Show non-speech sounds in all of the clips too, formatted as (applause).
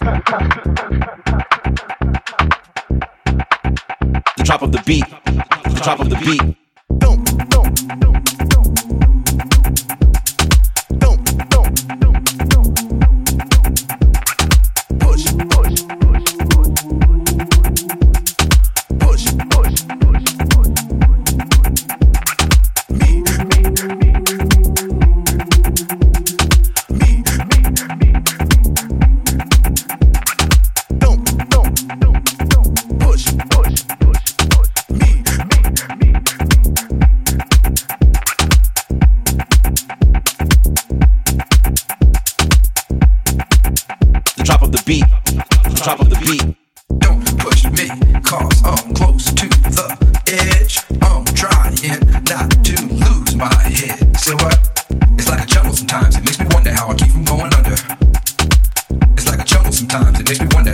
The drop of the beat. The drop of the beat. I'm close to the edge. I'm trying not to lose my head. Say what? It's like a jungle sometimes. It makes me wonder how I keep from going under. It's like a jungle sometimes. It makes me wonder.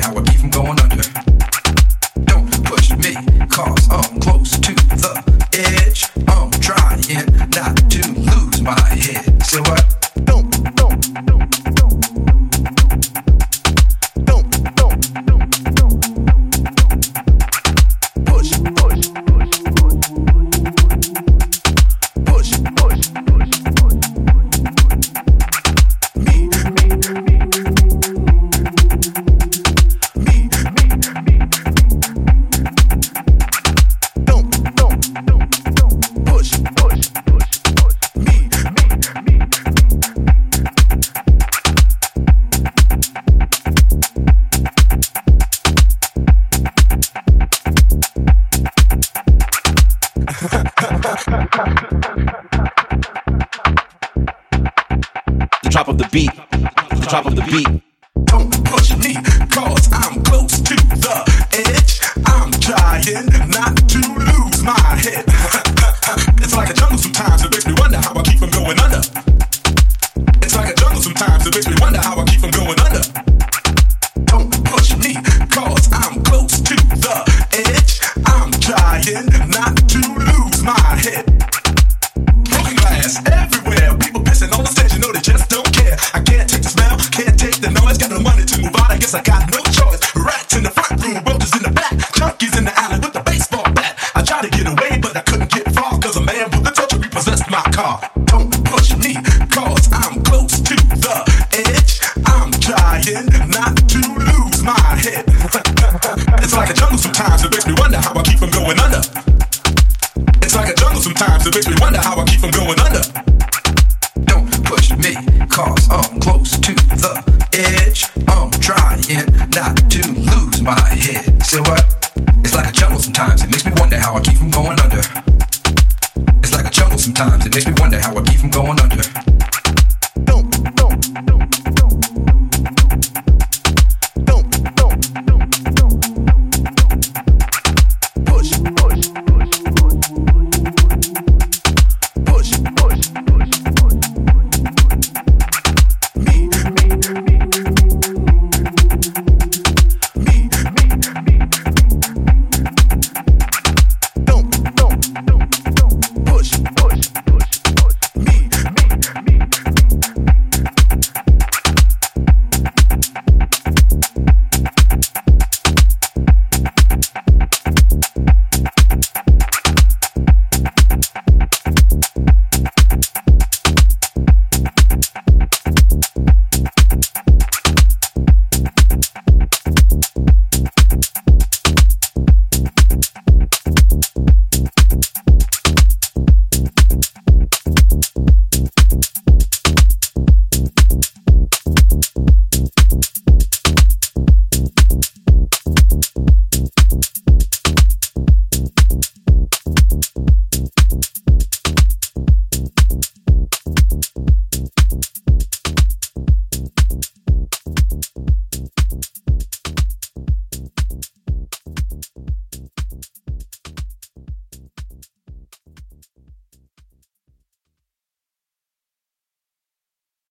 the drop of the beat, the drop of the beat. My car. Don't push me, cause I'm close to the edge. I'm trying not to lose my head. (laughs) it's like a jungle sometimes, it makes me wonder how I keep from going under. It's like a jungle sometimes, it makes me wonder how I keep from going under. Don't push me, cause I'm close to the edge. I'm trying not to lose my head. Say what? It's like a jungle sometimes, it makes me wonder how I keep from going under.